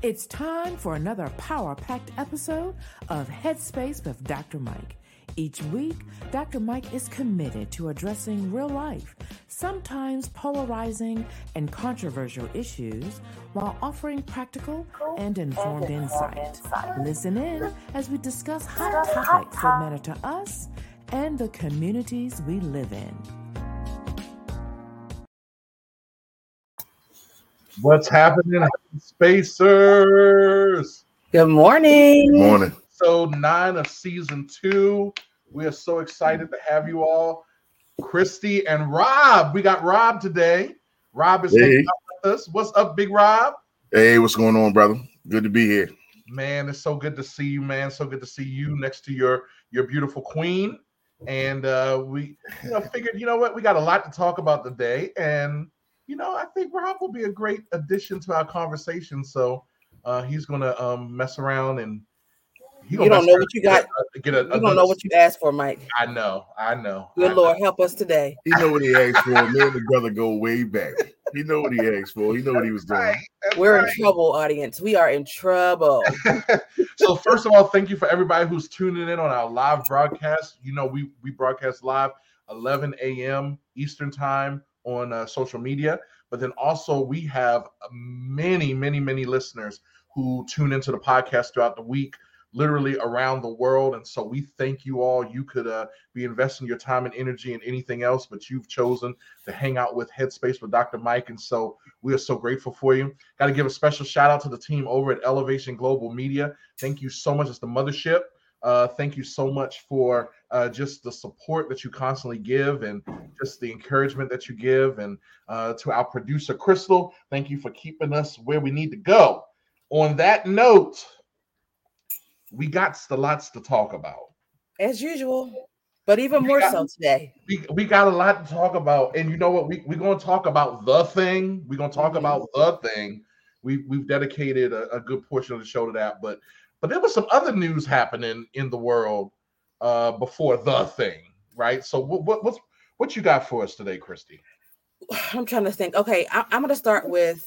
It's time for another power packed episode of Headspace with Dr. Mike. Each week, Dr. Mike is committed to addressing real life, sometimes polarizing and controversial issues, while offering practical and informed insight. Listen in as we discuss hot topics that matter to us and the communities we live in. What's happening, Spacers? Good morning. Good morning. So nine of season two. We are so excited to have you all, Christy and Rob. We got Rob today. Rob is Hey. hanging out with us. What's up, Big Rob? Hey, what's going on, brother? Good to be here. Man, it's so good to see you, man. So good to see you next to your your beautiful queen. And uh, we, you know, figured, you know what, we got a lot to talk about today, and you know, I think Rob will be a great addition to our conversation. So uh, he's gonna um, mess around and he You don't know what you got. Get a, get a, You don't know what you asked for, Mike. I know, I know. I Good know. Lord, help us today. He know what he asked for. Me and the brother go way back. He know what he asked for. He know what he was doing. Right, that's We're right. in trouble, audience. We are in trouble. so first of all, thank you for everybody who's tuning in on our live broadcast. You know, we we broadcast live 11 a.m. Eastern time on uh, social media, but then also we have many, many, many listeners who tune into the podcast throughout the week, literally around the world. And so we thank you all. You could uh, be investing your time and energy in anything else, but you've chosen to hang out with Headspace with Dr. Mike, and so we are so grateful for you. Got to give a special shout out to the team over at Elevation Global Media. Thank you so much. It's the mothership. Uh, thank you so much for uh, just the support that you constantly give and just the encouragement that you give. And uh, to our producer, Crystal, thank you for keeping us where we need to go. On that note, we got the lots to talk about. As usual, but even more so today. We, we got a lot to talk about. And you know what? We, we're going to talk about the thing. We're going to talk Mhm. about the thing. We, we've dedicated a, a good portion of the show to that. But but there was some other news happening in the world uh, before the thing, right? So what, what what's what you got for us today, Christy? I'm trying to think. Okay, I, I'm going to start with.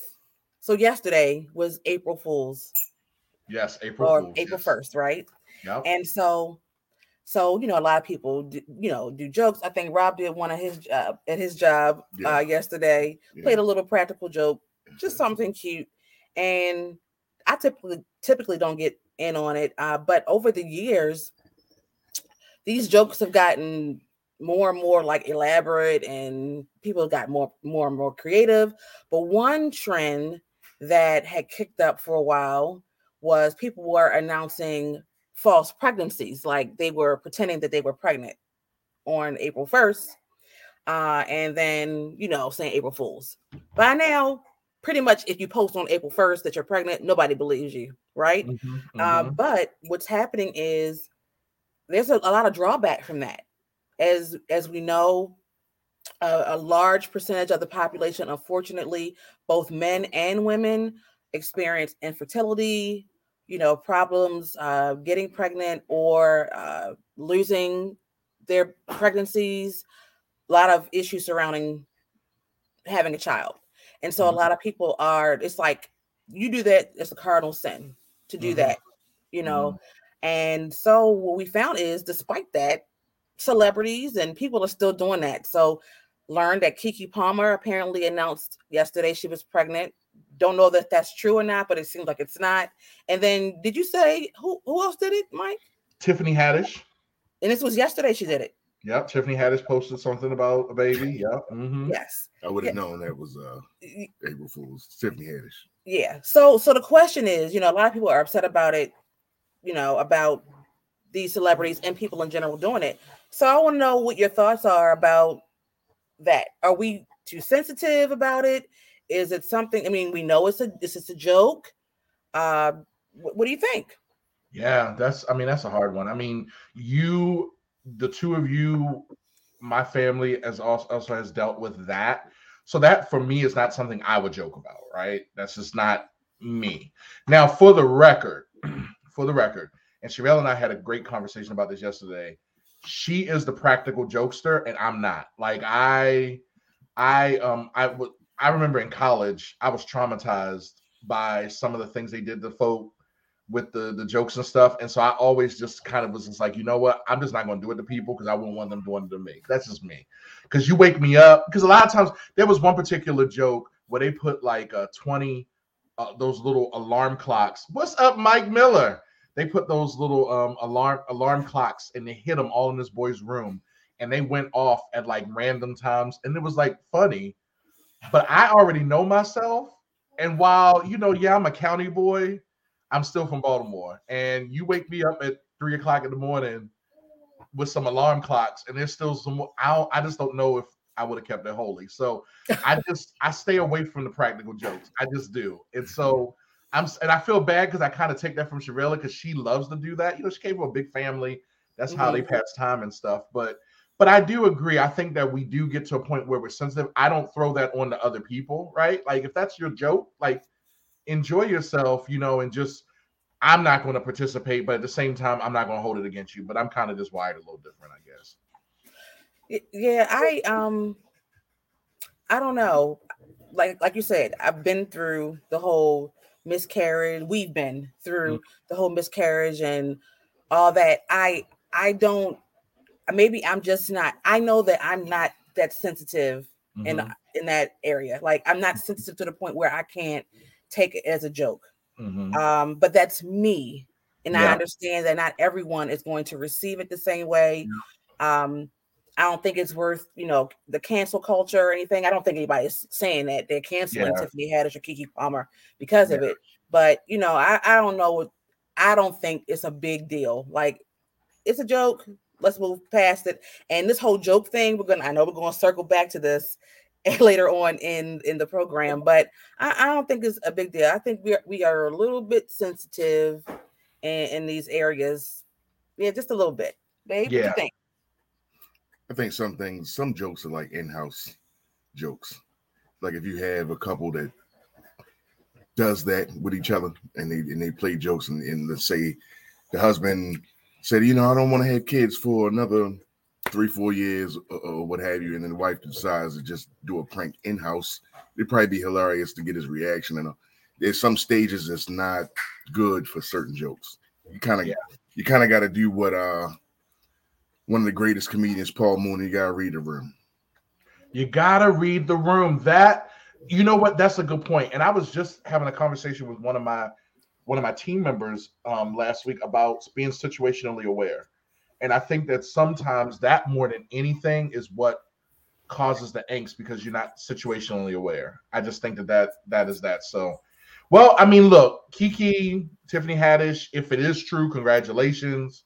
So yesterday was April Fool's Yes, April or Fools, April yes. 1st, right? Yep. And so, so you know, a lot of people, do, you know, do jokes. I think Rob did one of his job at his job Yeah. uh, yesterday. Yeah. Played a little practical joke, just something cute. And I typically typically don't get in on it, uh, but over the years, these jokes have gotten more and more like elaborate, and people got more more and more creative. But one trend that had kicked up for a while was people were announcing false pregnancies, like they were pretending that they were pregnant on April 1st, uh, and then, you know, saying April Fools. By now, pretty much if you post on April 1st that you're pregnant, nobody believes you, right? Mhm, Uh, mhm. but what's happening is there's a, a lot of drawback from that. As as we know, a, a large percentage of the population, unfortunately, both men and women experience infertility, you know, problems uh, getting pregnant or uh, losing their pregnancies. A lot of issues surrounding having a child, and so a Mhm. lot of people are. It's like you do that; it's a cardinal sin to do Mhm. that, you know. And so what we found is, despite that, celebrities and people are still doing that. So learned that Keke Palmer apparently announced yesterday she was pregnant. Don't know that that's true or not, but it seems like it's not. And then did you say who who else did it, Mike? Tiffany Haddish. And this was yesterday she did it. Yep, Tiffany Haddish posted something about a baby. Yep. mhm. Yes. I would have Yeah. known that was uh April Fool's. Tiffany Haddish. Yeah. So so the question is, you know, a lot of people are upset about it, you know, about these celebrities and people in general doing it. So I want to know what your thoughts are about that. Are we too sensitive about it? Is it something? I mean, we know it's a this is a joke. Uh, what, what do you think? Yeah, that's I mean that's a hard one. I mean, you the two of you my family as also, also has dealt with that. So that for me is not something I would joke about, right? That's just not me. Now, for the record, for the record, and Sherelle and I had a great conversation about this yesterday. She is the practical jokester, and I'm not. Like I, I um, I would. I remember in college, I was traumatized by some of the things they did to folk with the the jokes and stuff. And so I always just kind of was just like, you know what? I'm just not going to do it to people because I wouldn't want them doing it to me. That's just me. Because you wake me up. Because a lot of times there was one particular joke where they put like a 20 uh, those little alarm clocks. What's up, Mike Miller? They put those little um, alarm alarm clocks and they hit them all in this boy's room, and they went off at like random times, and it was like funny. But I already know myself, and while you know, yeah, I'm a county boy, I'm still from Baltimore, and you wake me up at three o'clock in the morning with some alarm clocks, and there's still some. I I just don't know if I would have kept it holy. So I just I stay away from the practical jokes. I just do. And so I'm and I feel bad because I kind of take that from Sharella because she loves to do that. You know, she came from a big family. That's mm-hmm. how they mm-hmm. pass time and stuff. But but I do agree. I think that we do get to a point where we're sensitive. I don't throw that on to other people, right? Like if that's your joke, like enjoy yourself, you know, and just I'm not going to participate, but at the same time, I'm not going to hold it against you. But I'm kind of just wired a little different, I guess. Yeah, I um I don't know. Like like you said, I've been through the whole miscarriage. We've been through mm-hmm. the whole miscarriage and all that. I I don't maybe I'm just not I know that I'm not that sensitive mm-hmm. in in that area. Like I'm not sensitive to the point where I can't take it as a joke. Mm-hmm. Um, but that's me. And yeah. I understand that not everyone is going to receive it the same way. Yeah. Um, I don't think it's worth, you know, the cancel culture or anything. I don't think anybody's saying that they're canceling yeah. Tiffany Haddish or Keke Palmer because yeah. of it. But you know, I, I don't know. I don't think it's a big deal. Like it's a joke. Let's move past it. And this whole joke thing, we're gonna. I know we're gonna circle back to this later on in in the program, but I, I don't think it's a big deal. I think we are, we are a little bit sensitive in, in these areas. Yeah, just a little bit. Babe, yeah. what do you think? I think some things, some jokes are like in-house jokes. Like if you have a couple that does that with each other and they and they play jokes and, and let's say the husband said, you know, I don't want to have kids for another three, four years or, or, what have you, and then the wife decides to just do a prank in-house. It'd probably be hilarious to get his reaction. And uh, there's some stages that's not good for certain jokes. You kind of yeah. you kind of got to do what uh one of the greatest comedians, Paul Mooney. You gotta read the room. You gotta read the room. That you know what? That's a good point. And I was just having a conversation with one of my one of my team members um, last week about being situationally aware. And I think that sometimes that more than anything is what causes the angst because you're not situationally aware. I just think that that that is that. So, well, I mean, look, Keke, Tiffany Haddish, if it is true, congratulations.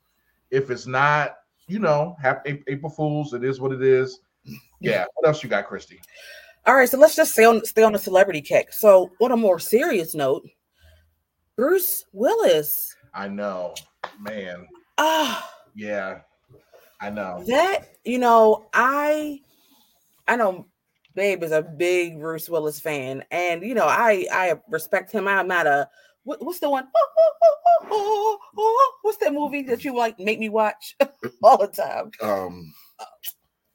If it's not, you know, have April Fools. It is what it is. Yeah. What else you got, Christy? All right, so let's just stay on stay on the celebrity kick. So, on a more serious note, Bruce Willis. I know, man. Ah, yeah, I know that. You know, I, I know, Babe is a big Bruce Willis fan, and you know, I I respect him. I'm not a what, what's the one? Oh, oh, oh, oh, what's that movie that you like make me watch all the time? Um,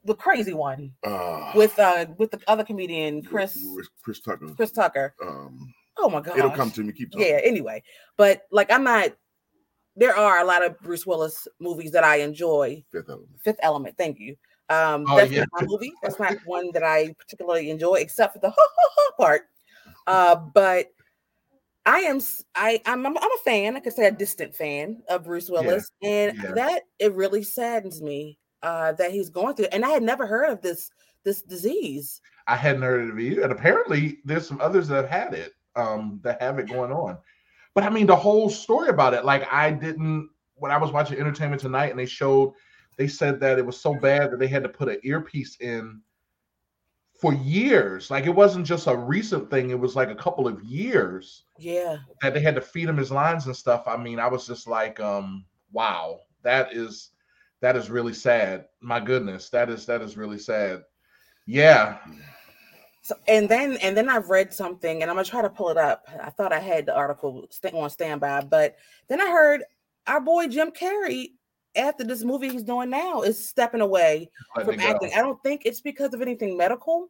the crazy one uh, with uh with the other comedian Chris Chris Tucker. Chris Tucker. Um, oh my god, it'll come to me. Keep talking. Yeah. Anyway, but like I'm not. There are a lot of Bruce Willis movies that I enjoy. Fifth Element. Fifth Element. Thank you. Um, oh, that's yeah. not my movie. That's not one that I particularly enjoy, except for the ha ha ha part. Uh, but I am I I'm I'm a fan. I could say a distant fan of Bruce Willis, yeah. and yeah. that it really saddens me uh, that he's going through. And I had never heard of this this disease. I hadn't heard of it either, and apparently there's some others that have had it um, that have it going on. But I mean, the whole story about it, like I didn't when I was watching Entertainment Tonight, and they showed they said that it was so bad that they had to put an earpiece in for years. Like it wasn't just a recent thing, it was like a couple of years. Yeah. That they had to feed him his lines and stuff. I mean, I was just like, um, wow, that is that is really sad. My goodness, that is that is really sad. Yeah. So and then and then I've read something and I'm gonna try to pull it up. I thought I had the article on standby, but then I heard our boy Jim Carrey after this movie he's doing now is stepping away from acting. I don't think it's because of anything medical.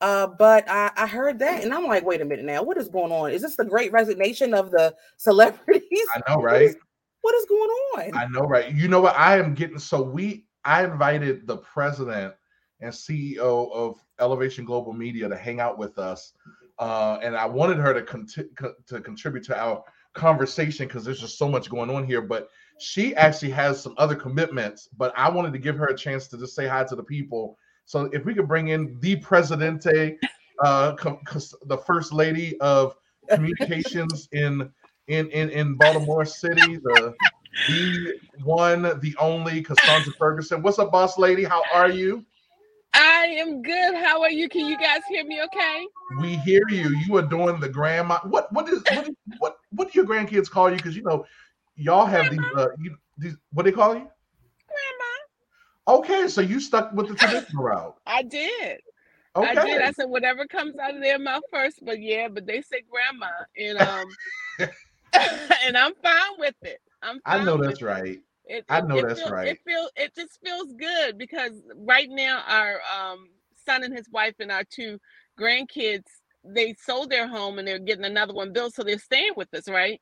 Uh, but I, I heard that and I'm like, wait a minute now, what is going on? Is this the great resignation of the celebrities? I know, right? what is going on? I know, right? You know what? I am getting so we I invited the president and CEO of Elevation Global Media to hang out with us, uh, and I wanted her to to contribute to our conversation because there's just so much going on here. But she actually has some other commitments. But I wanted to give her a chance to just say hi to the people. So if we could bring in the Presidente, uh, com- the First Lady of Communications in in in in Baltimore City, the the one, the only Cassandra Ferguson. What's up, boss lady? How are you? I am good. How are you? Can you guys hear me okay? We hear you. You are doing the grandma. What what is what is, what what do your grandkids call you? Because you know, y'all have these uh you, these what they call you? Grandma. Okay, so you stuck with the traditional route. I did. Okay. I did. I said whatever comes out of their mouth first, but yeah, but they say grandma, and um, and I'm fine with it. I'm I know that's it. right. It, I know that's right. It feels it just feels good because right now our um, son and his wife and our two grandkids they sold their home and they're getting another one built, so they're staying with us, right?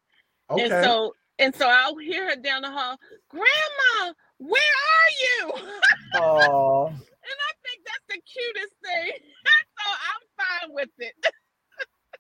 Okay. And so and so I'll hear her down the hall, Grandma, where are you? Oh. and I think that's the cutest thing. so I'm fine with it.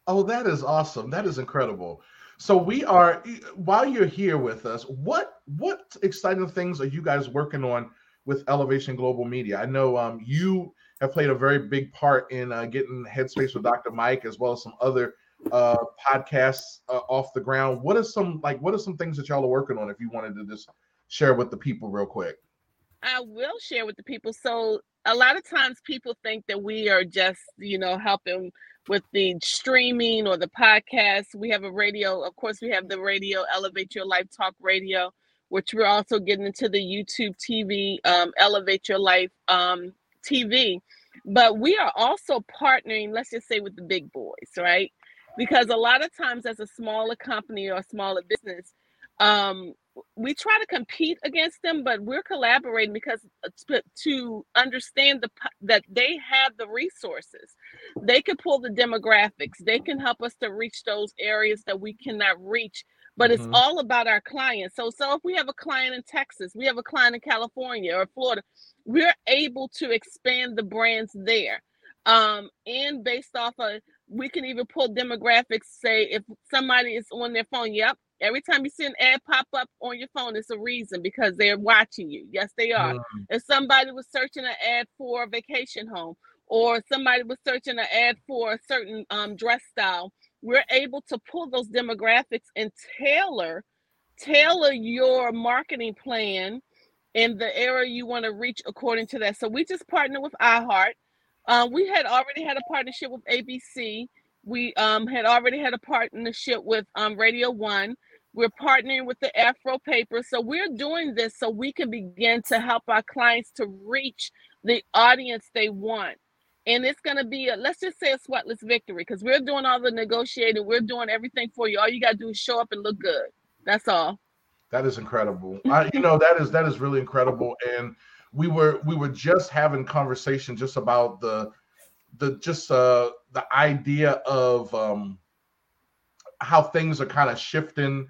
oh, that is awesome. That is incredible. So we are while you're here with us, what what exciting things are you guys working on with Elevation Global Media? I know um, you have played a very big part in uh, getting Headspace with Dr. Mike, as well as some other uh, podcasts uh, off the ground. What are some like what are some things that y'all are working on? If you wanted to just share with the people real quick. I will share with the people. So a lot of times people think that we are just you know helping with the streaming or the podcast. We have a radio, of course, we have the radio, Elevate Your Life Talk Radio, which we're also getting into the YouTube TV, um, Elevate Your Life um, TV. But we are also partnering, let's just say, with the big boys, right? Because a lot of times, as a smaller company or a smaller business, um, we try to compete against them, but we're collaborating because uh, to understand the that they have the resources, they can pull the demographics, they can help us to reach those areas that we cannot reach. But mm-hmm. it's all about our clients. So, so if we have a client in Texas, we have a client in California or Florida, we're able to expand the brands there. Um, and based off of, we can even pull demographics. Say if somebody is on their phone, yep, Every time you see an ad pop up on your phone, it's a reason because they're watching you. Yes, they are. Mm. If somebody was searching an ad for a vacation home, or somebody was searching an ad for a certain um, dress style, we're able to pull those demographics and tailor tailor your marketing plan in the area you want to reach according to that. So we just partner with iHeart. Uh, we had already had a partnership with ABC. We um, had already had a partnership with um, Radio One. We're partnering with the Afro paper. So we're doing this so we can begin to help our clients to reach the audience they want. And it's going to be, a, let's just say a sweatless victory because we're doing all the negotiating. We're doing everything for you. All you got to do is show up and look good. That's all. That is incredible. I, you know, that is, that is really incredible. And we were, we were just having conversation just about the, the, just, uh, the idea of, um, how things are kind of shifting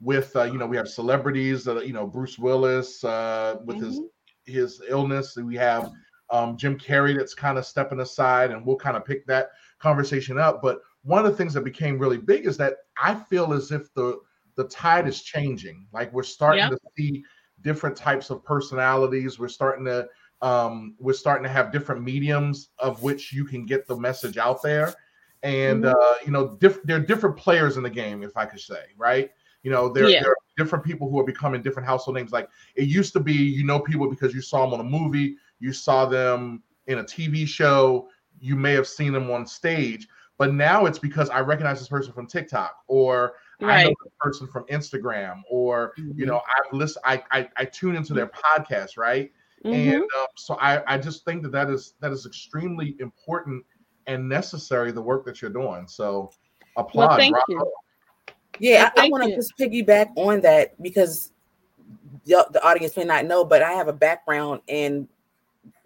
with uh, you know we have celebrities uh, you know Bruce Willis uh, with mm-hmm. his his illness we have um, Jim Carrey that's kind of stepping aside and we'll kind of pick that conversation up but one of the things that became really big is that I feel as if the the tide is changing like we're starting yep. to see different types of personalities we're starting to um, we're starting to have different mediums of which you can get the message out there and mm-hmm. uh, you know diff- there are different players in the game if I could say right you know, there, yeah. there are different people who are becoming different household names. Like it used to be, you know, people because you saw them on a movie, you saw them in a TV show, you may have seen them on stage. But now it's because I recognize this person from TikTok or right. I know this person from Instagram or mm-hmm. you know I've listened I, I, I tune into their podcast right mm-hmm. and um, so I I just think that that is that is extremely important and necessary the work that you're doing so applaud well, thank you. Yeah, I, I want to just piggyback on that because the, the, audience may not know, but I have a background in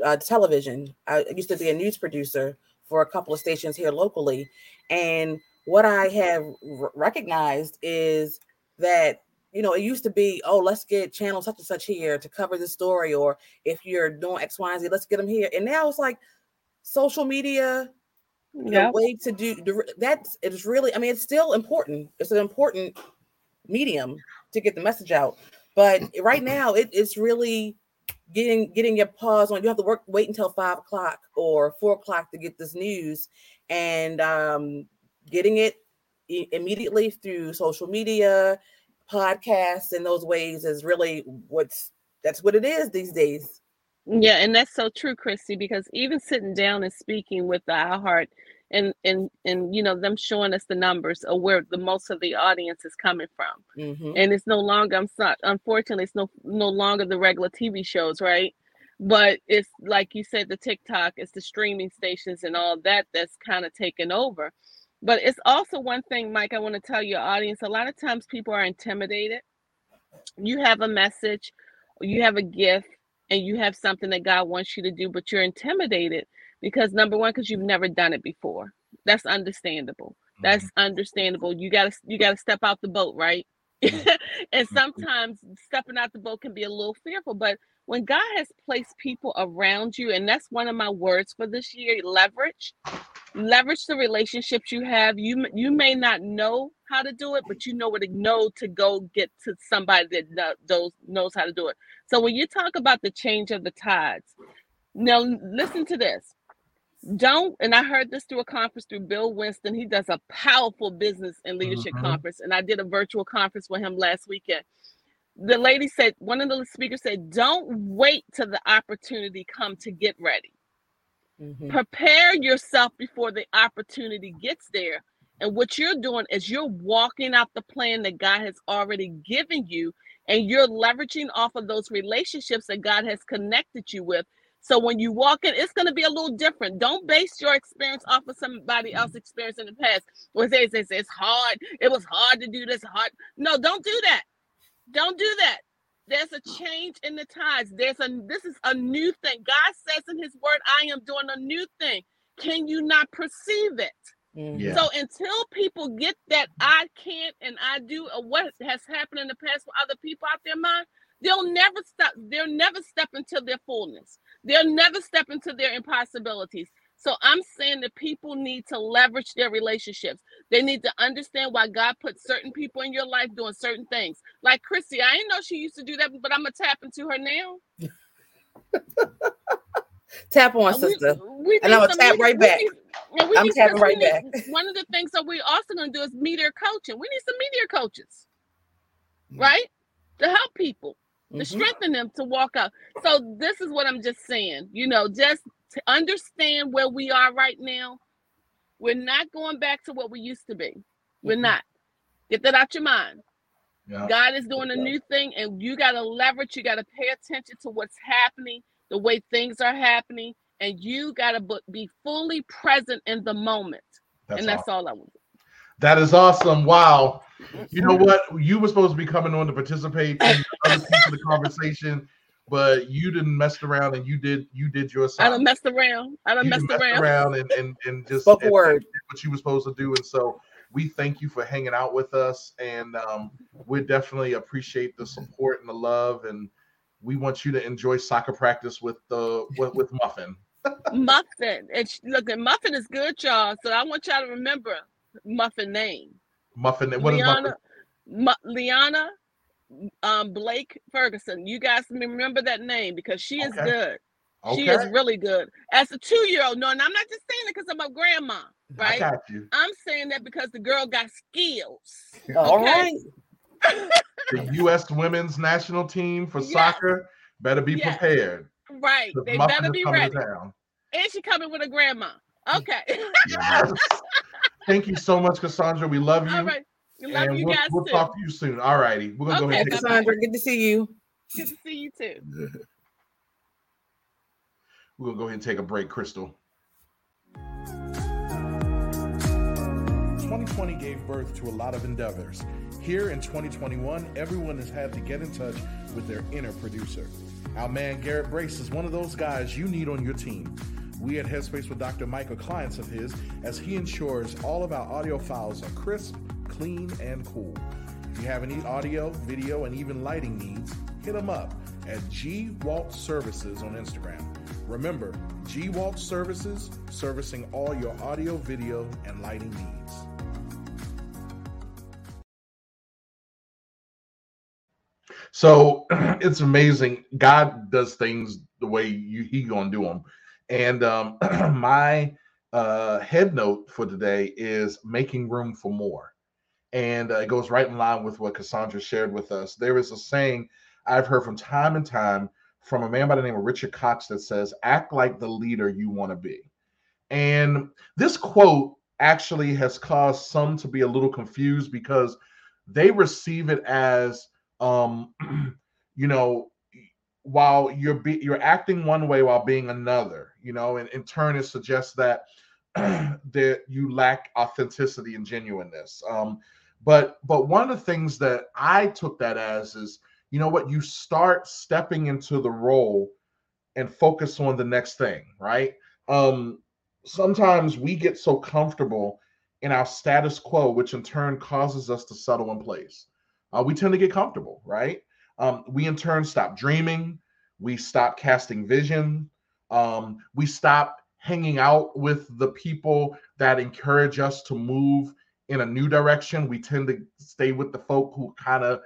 uh, television. I used to be a news producer for a couple of stations here locally. And what I have r- recognized is that you know, it used to be, oh, let's get channel such and such here to cover this story, or if you're doing X, Y, and Z, let's get them here. And now it's like social media, yeah, way to do that. It's really, I mean, it's still important. It's an important medium to get the message out. But right now, it, it's really getting getting your pause on. You have to work, wait until five o'clock or four o'clock to get this news, and um, getting it immediately through social media podcasts in those ways is really what's that's what it is these days. Yeah, and that's so true, Christy, because even sitting down and speaking with the iHeart and and and you know them showing us the numbers of where the most of the audience is coming from, mm-hmm. and it's no longer. I'm not. Unfortunately, it's no no longer the regular TV shows, right? But it's like you said, the TikTok, it's the streaming stations and all that that's kind of taken over. But it's also one thing, Mike, I want to tell your audience a lot of times people are intimidated. You have a message, you have a gift, and you have something that God wants you to do, but you're intimidated because number one, because you've never done it before. That's understandable. That's mm-hmm. understandable. You gotta you gotta step out the boat, right? Mm-hmm. and mm-hmm. sometimes stepping out the boat can be a little fearful, but when God has placed people around you, and that's one of my words for this year, leverage leverage the relationships you have. You you may not know how to do it but you know what to know to go get to somebody that knows knows how to do it. So when you talk about the change of the tides now listen to this. Don't and i heard this through a conference through bill winston. He does a powerful business and leadership mm-hmm. conference and i did a virtual conference with him last weekend the lady said one of the speakers said don't wait till the opportunity come to get ready Mm-hmm. Prepare yourself before the opportunity gets there. And what you're doing is you're walking out the plan that God has already given you, and you're leveraging off of those relationships that God has connected you with. So when you walk in, it's going to be a little different. Don't base your experience off of somebody else's experience in the past. Say it's hard, it was hard to do this, hard. No, don't do that. Don't do that. There's a change in the tides. There's a this is a new thing. God says in his word, I am doing a new thing. Can you not perceive it? Mm-hmm. Yeah. So until people get that I can't and I do or what has happened in the past for other people out there mind, they'll never stop, they'll never step into their fullness. They'll never step into their impossibilities. So I'm saying that people need to leverage their relationships. They need to understand why God put certain people in your life doing certain things. Like Chrissy, I didn't know she used to do that, but I'm gonna tap into her now. tap on, sister. We, we and I'm gonna tap right back. Need, I'm tapping right need, back. One of the things that we're also gonna do is media coaching. We need some media coaches, mm-hmm. right? To help people, to mm-hmm. strengthen them to walk out. So this is what I'm just saying. You know, just to understand where we are right now. We're not going back to what we used to be. We're mm-hmm. not. Get that out your mind. Yeah. God is doing a new thing, and you got to leverage. You got to pay attention to what's happening, the way things are happening, and you got to be fully present in the moment. That's and that's awesome. all I want. That is awesome. Wow. You know what? You were supposed to be coming on to participate in other piece of the conversation but you didn't mess around and you did you did your side. I don't mess around. I don't mess around. around and, and, and just spoke and, word what you were supposed to do. And so we thank you for hanging out with us and um, we definitely appreciate the support and the love and we want you to enjoy soccer practice with the with, with Muffin. Muffin. It's look, Muffin is good, y'all. So I want y'all to remember Muffin name. Muffin. What Liana, is Muffin? Liana um Blake Ferguson. You guys remember that name because she is okay. good. Okay. She is really good. As a two-year-old, no, and I'm not just saying it because I'm a grandma, right? I got you. I'm saying that because the girl got skills. All right. the U.S. women's national team for yes. soccer better be yes. prepared. Right. They better be ready. And she coming with a grandma. Okay. yes. Thank you so much, Cassandra. We love you. All right. Love and you we'll, guys we'll too. talk to you soon. All righty. We're gonna okay, go ahead. And Sandra, good to see you. Good to see you too. We're gonna go ahead and take a break, Crystal. 2020 gave birth to a lot of endeavors. Here in 2021, everyone has had to get in touch with their inner producer. Our man Garrett Brace is one of those guys you need on your team. We at Headspace with Dr. Mike are clients of his as he ensures all of our audio files are crisp, clean, and cool. If you have any audio, video, and even lighting needs, hit them up at G Walt Services on Instagram. Remember, G Walt Services, servicing all your audio, video, and lighting needs. So it's amazing. God does things the way you, he gonna do them. And um, my uh, head note for today is making room for more. And uh, it goes right in line with what Cassandra shared with us. There is a saying I've heard from time and time from a man by the name of Richard Cox that says, act like the leader you want to be. And this quote actually has caused some to be a little confused because they receive it as, um, you know, while you're be, you're acting one way while being another, you know, and in turn it suggests that that you lack authenticity and genuineness. Um, but but one of the things that I took that as is you know what you start stepping into the role and focus on the next thing right? Um sometimes we get so comfortable in our status quo which in turn causes us to settle in place. Uh, we tend to get comfortable right? Um, we in turn stop dreaming. We stop casting vision. Um, we stop hanging out with the people that encourage us to move in a new direction we tend to stay with the folk who kind of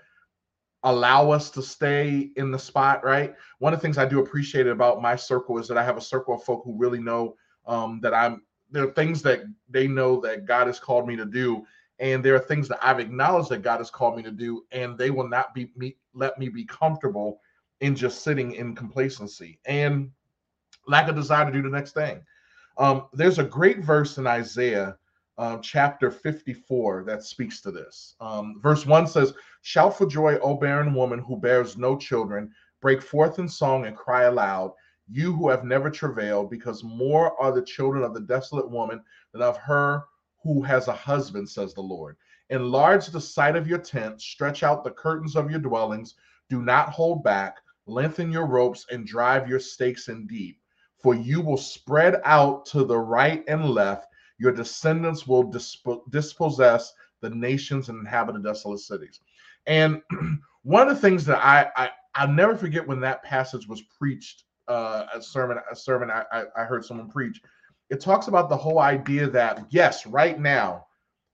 allow us to stay in the spot, right? One of the things I do appreciate about my circle is that I have a circle of folk who really know um, that I'm there are things that they know that God has called me to do, and there are things that I've acknowledged that God has called me to do, and they will not be me let me be comfortable in just sitting in complacency and lack of desire to do the next thing. Um, there's a great verse in Isaiah um, chapter 54 that speaks to this. Um, verse 1 says, Shout for joy, O barren woman who bears no children. Break forth in song and cry aloud, you who have never travailed, because more are the children of the desolate woman than of her who has a husband, says the Lord. Enlarge the site of your tent, stretch out the curtains of your dwellings, do not hold back, lengthen your ropes, and drive your stakes in deep. For you will spread out to the right and left your descendants will disp- dispossess the nations and inhabit the desolate cities. And one of the things that I, I I'll never forget when that passage was preached, uh, a sermon, a sermon I, I heard someone preach. It talks about the whole idea that yes, right now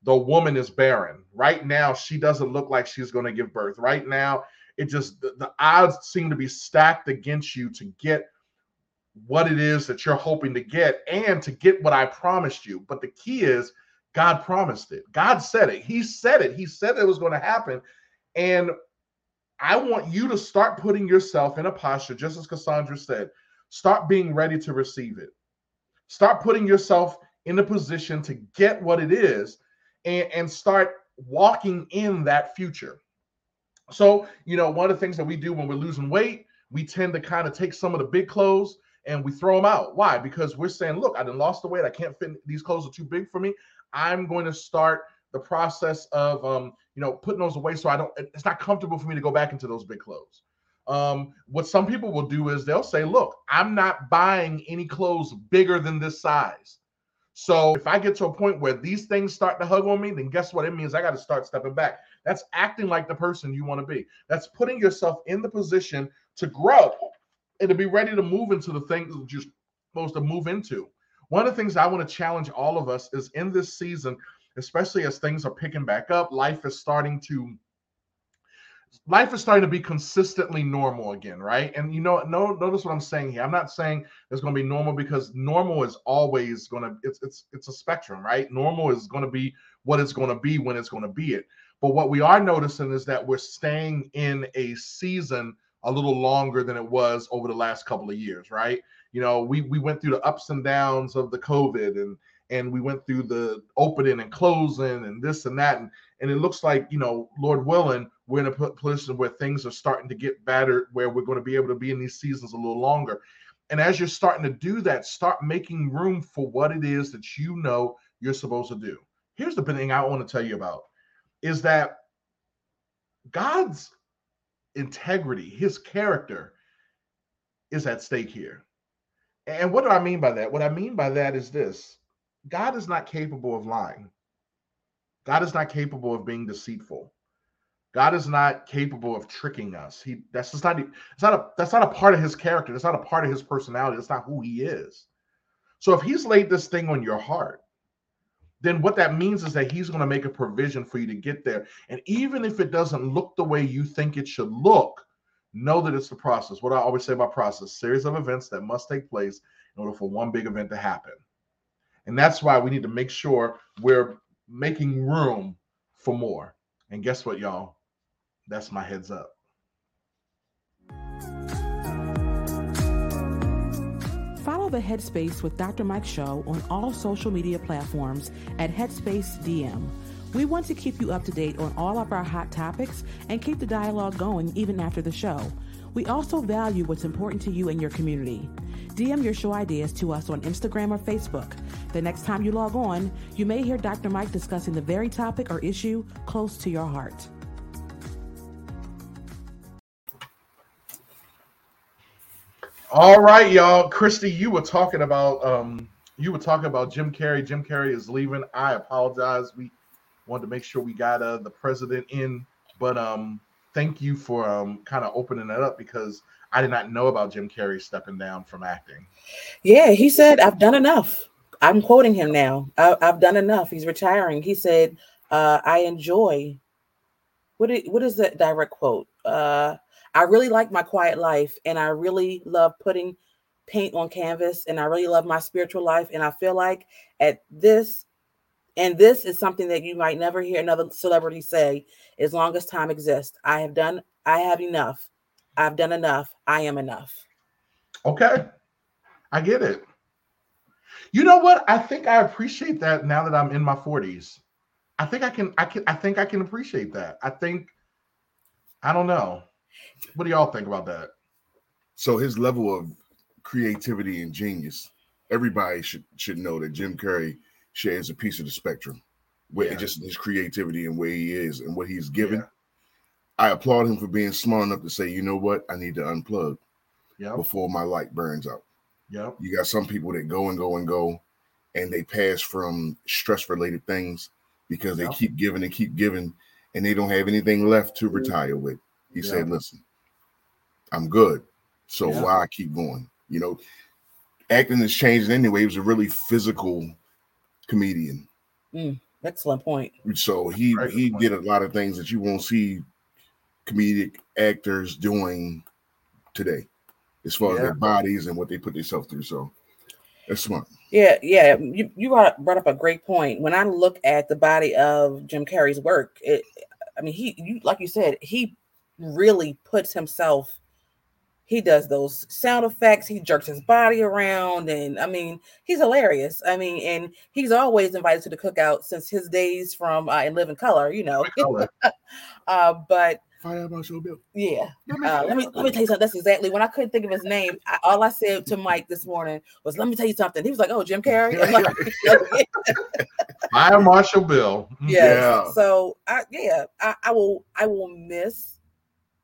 the woman is barren. Right now she doesn't look like she's going to give birth. Right now it just the, the odds seem to be stacked against you to get what it is that you're hoping to get and to get what I promised you. But the key is God promised it. God said it. He said it. He said it was going to happen. And I want you to start putting yourself in a posture, just as Cassandra said, start being ready to receive it. Start putting yourself in a position to get what it is and, and start walking in that future. So, you know, one of the things that we do when we're losing weight, we tend to kind of take some of the big clothes and we throw them out. Why? Because we're saying, look, I done lost the weight. I can't fit. These clothes are too big for me. I'm going to start the process of, um, you know, putting those away so I don't. It's not comfortable for me to go back into those big clothes. Um, what some people will do is they'll say, look, I'm not buying any clothes bigger than this size. So if I get to a point where these things start to hug on me, then guess what? It means I got to start stepping back. That's acting like the person you want to be. That's putting yourself in the position to grow and to be ready to move into the things that you're supposed to move into. One of the things I want to challenge all of us is in this season, especially as things are picking back up, life is starting to life is starting to be consistently normal again, right? And you know, no, notice what I'm saying here. I'm not saying it's going to be normal because normal is always going to it's it's it's a spectrum, right? Normal is going to be what it's going to be when it's going to be it. But what we are noticing is that we're staying in a season a little longer than it was over the last couple of years, right? You know, we we went through the ups and downs of the COVID and and we went through the opening and closing and this and that. And and it looks like you know lord willing we're in a position where things are starting to get better where we're going to be able to be in these seasons a little longer. And as you're starting to do that start making room for what it is that you know you're supposed to do. Here's the thing i want to tell you about is that god's integrity, his character is at stake here. And what do I mean by that? What I mean by that is this God is not capable of lying. God is not capable of being deceitful. God is not capable of tricking us. He that's just not it's not a that's not a part of his character. That's not a part of his personality. That's not who he is. So if he's laid this thing on your heart, then what that means is that he's going to make a provision for you to get there. And even if it doesn't look the way you think it should look, know that it's the process. What I always say about process, series of events that must take place in order for one big event to happen. And that's why we need to make sure we're making room for more. And guess what, y'all? That's my heads up. The Headspace with Dr. Mike show on all social media platforms at Headspace DM. We want to keep you up to date on all of our hot topics and keep the dialogue going even after the show. We also value what's important to you and your community. DM your show ideas to us on Instagram or Facebook. The next time you log on, you may hear Dr. Mike discussing the very topic or issue close to your heart. All right, y'all. Christy, you were talking about um you were talking about Jim Carrey. Jim Carrey is leaving. I apologize. We wanted to make sure we got uh, the president in, but um thank you for um kind of opening that up because I did not know about Jim Carrey stepping down from acting. Yeah, he said, I've done enough. I'm quoting him now. I, have done enough. He's retiring. He said, uh, I enjoy. What, is, what is that direct quote? Uh, I really like my quiet life and I really love putting paint on canvas and I really love my spiritual life. And I feel like at this, and this is something that you might never hear another celebrity say as long as time exists. I have done, I have enough. I've done enough. I am enough. Okay. I get it. You know what? I think I appreciate that now that I'm in my 40s. I think I can I can I think I can appreciate that. I think I don't know. What do y'all think about that? So his level of creativity and genius, everybody should should know that Jim Carrey shares a piece of the spectrum. Where yeah. just his creativity and where he is and what he's given. Yeah. I applaud him for being smart enough to say, you know what, I need to unplug yep. before my light burns out. Yeah. You got some people that go and go and go and they pass from stress related things because they keep giving and keep giving and they don't have anything left to retire with. He said, listen, I'm good. So yeah. why I keep going? You know, acting is changing anyway. He was a really physical comedian. Mm, excellent point. So he Great he point. did a lot of things that you won't see comedic actors doing today, as far yeah. as their bodies and what they put themselves through. So that's smart. Yeah, yeah. You, you brought up a great point. When I look at the body of Jim Carrey's work, it, I mean, he, you like you said, he really puts himself he does those sound effects he jerks his body around and i mean he's hilarious i mean and he's always invited to the cookout since his days from uh, in living color you know uh, but Fire Yeah. Uh, let me let me tell you something. That's exactly when I couldn't think of his name. I, all I said to Mike this morning was, "Let me tell you something." He was like, "Oh, Jim Carrey." Like, Fire Marshal Bill. Yes. Yeah. So I yeah I, I will I will miss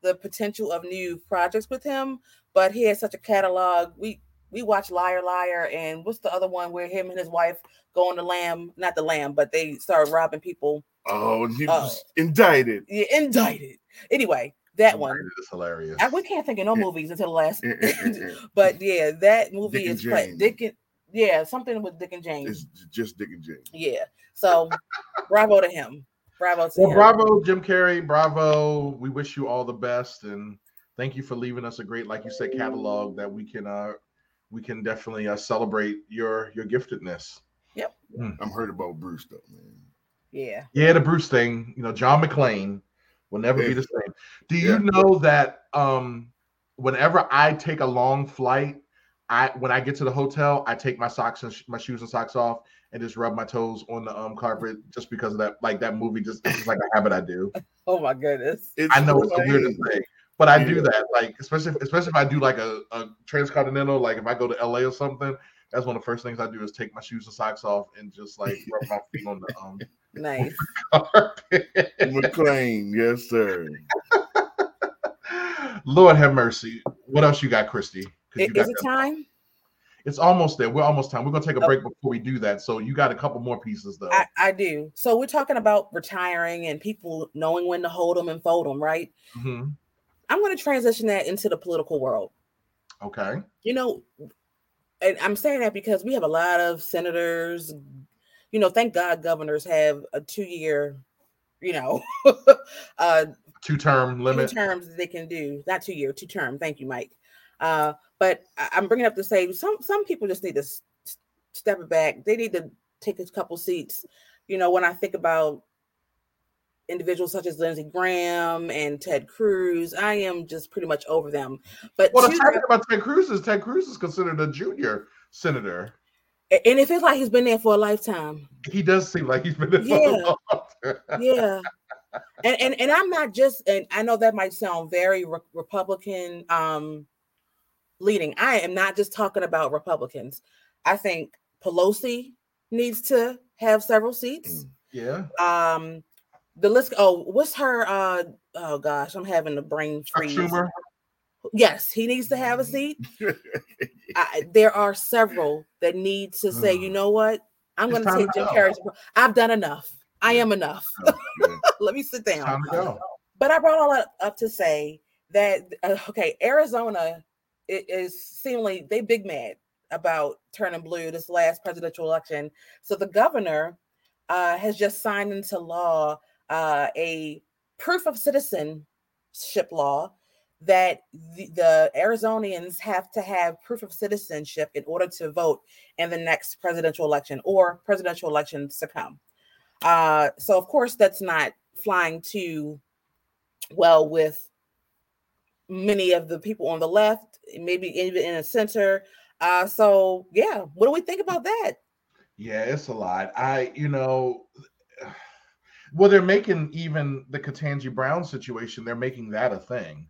the potential of new projects with him, but he has such a catalog. We we watch Liar Liar and what's the other one where him and his wife go on the lamb, not the lamb, but they start robbing people. Oh, he uh, was indicted. Yeah, indicted. Anyway, that one is hilarious. I, we can't think of no movies until the last. but yeah, that movie Dick is quite, Dick and yeah, something with Dick and James. It's just Dick and James. Yeah. So bravo to him. Bravo. well, him. bravo, Jim Carrey. Bravo. We wish you all the best, and thank you for leaving us a great, like you said, catalog that we can uh we can definitely uh, celebrate your your giftedness. Yep. Mm. I'm hurt about Bruce though, man. Yeah. Yeah, the Bruce thing. You know, John McClane will never yeah. be the same. Do you yeah. know that um whenever I take a long flight, I when I get to the hotel, I take my socks and sh- my shoes and socks off and just rub my toes on the um carpet just because of that. Like that movie, just it's like a habit I do. Oh my goodness! It's I know it's the weirdest thing, but I yeah. do that. Like especially if, especially if I do like a, a transcontinental, like if I go to LA or something. That's one of the first things I do is take my shoes and socks off and just like rub my feet on the um. Nice. McClane, yes sir. Lord have mercy. What else you got, Christy? Is, got it time? It's almost there. We're almost time. We're gonna take a break before we do that. So you got a couple more pieces though. I, I do. So we're talking about retiring and people knowing when to hold them and fold them, right? Mhm. I'm going to transition that into the political world. Okay. You know, and I'm saying that because we have a lot of senators. You know, thank God governors have a two year, you know, uh, Two term two limit. terms they can do. Not two year, two term. Thank you, Mike. Uh, but I'm bringing up to say some some people just need to step it back. They need to take a couple seats. You know, when I think about individuals such as Lindsey Graham and Ted Cruz, I am just pretty much over them. But Well, the two- sad thing about Ted Cruz is Ted Cruz is considered a junior senator. and it feels like he's been there for a lifetime. He does seem like he's been there for Yeah. a long time. yeah and, and and i'm not just and i know that might sound very re- republican um leading. I am not just talking about republicans. I think pelosi needs to have several seats. Yeah. um the list oh what's her uh oh gosh i'm having a brain freeze. Schumer. yes he needs to have a seat. I, there are several that need to say you know what? I'm going to take jim carrey's i've done enough. I am enough. Yeah. let me sit down Time to go. but I brought all that up to say that uh, okay, Arizona i- is seemingly they big mad about turning blue this last presidential election. So the governor uh, has just signed into law uh, a proof of citizenship law that the, the Arizonians have to have proof of citizenship in order to vote in the next presidential election or presidential elections to come. Uh, so of course that's not flying too well with many of the people on the left, maybe even in a center. Uh, so yeah, what do we think about that? Yeah, it's a lot. I, you know, well, they're making even the Ketanji Brown situation. They're making that a thing.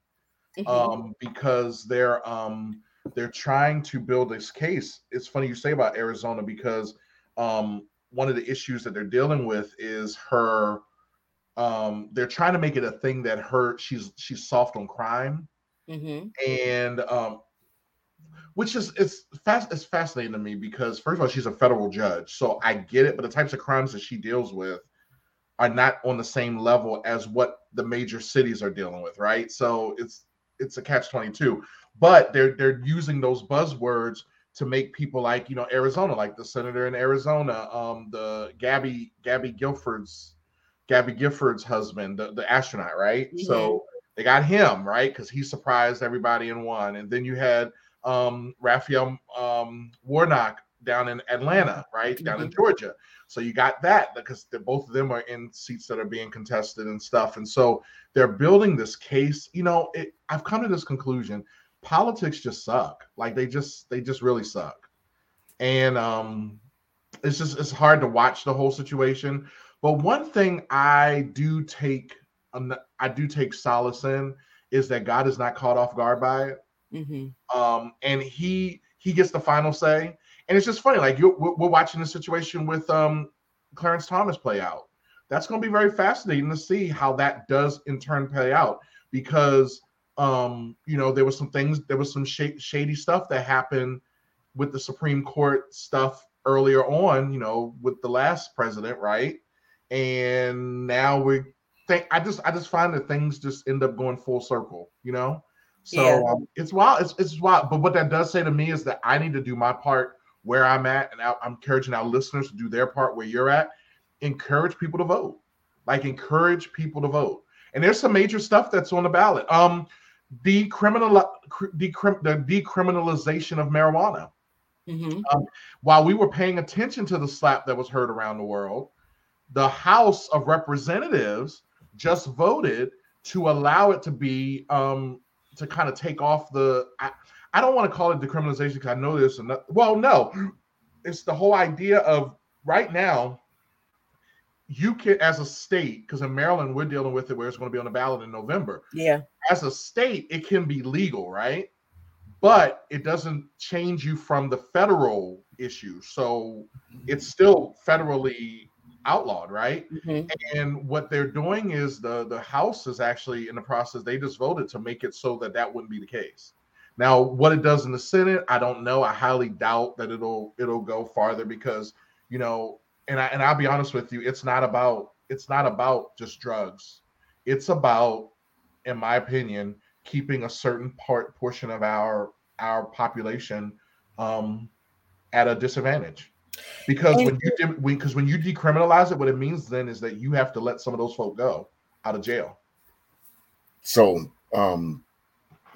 Mhm. um, because they're um, they're trying to build this case. It's funny you say about Arizona because um, one of the issues that they're dealing with is her. Um, they're trying to make it a thing that her she's she's soft on crime Mhm. and um, which is it's fast it's fascinating to me because first of all she's a federal judge so I get it but the types of crimes that she deals with are not on the same level as what the major cities are dealing with right? So it's it's a catch 22 but they're they're using those buzzwords to make people like you know Arizona like the senator in Arizona um the Gabby Gabby Guilford's Gabby Giffords' husband the, the astronaut right? So they got him right? Because he surprised everybody and won and then you had um Raphael um Warnock down in Atlanta right? Down in Georgia. So you got that because both of them are in seats that are being contested and stuff. And so they're building this case. You know it, I've come to this conclusion politics just suck. Like they just they just really suck. And um it's just it's hard to watch the whole situation. But one thing I do take I do take solace in is that God is not caught off guard by it Mhm. um, and he he gets the final say. And it's just funny, like you we're, we're watching the situation with um, Clarence Thomas play out. That's going to be very fascinating to see how that does in turn play out because um, you know there was some things, there was some sh- shady stuff that happened with the Supreme Court stuff earlier on, you know, with the last president, right? And now we think I just I just find that things just end up going full circle, you know. So Yeah. um, it's wild. It's it's wild. But what that does say to me is that I need to do my part where I'm at, and I, I'm encouraging our listeners to do their part where you're at. Encourage people to vote. Like encourage people to vote. And there's some major stuff that's on the ballot. Um, decriminal decrim, the decriminalization of marijuana. Mhm. While we were paying attention to the slap that was heard around the world, the House of Representatives just voted to allow it to be um, to kind of take off the. I, I don't want to call it decriminalization because I know there's another. Well, no, it's the whole idea of right now. You can, as a state, because in Maryland we're dealing with it, where it's going to be on the ballot in November Yeah. as a state, it can be legal, right? But it doesn't change you from the federal issue. So it's still federally outlawed, right? Mhm. And what they're doing is the the House is actually in the process. They just voted to make it so that that wouldn't be the case. Now, what it does in the Senate, I don't know. I highly doubt that it'll it'll go farther because you know, and I and I'll be honest with you, it's not about it's not about just drugs. It's about, in my opinion, keeping a certain part portion of our our population um, at a disadvantage. Because And- when you because when you decriminalize it, what it means then is that you have to let some of those folk go out of jail. So, um,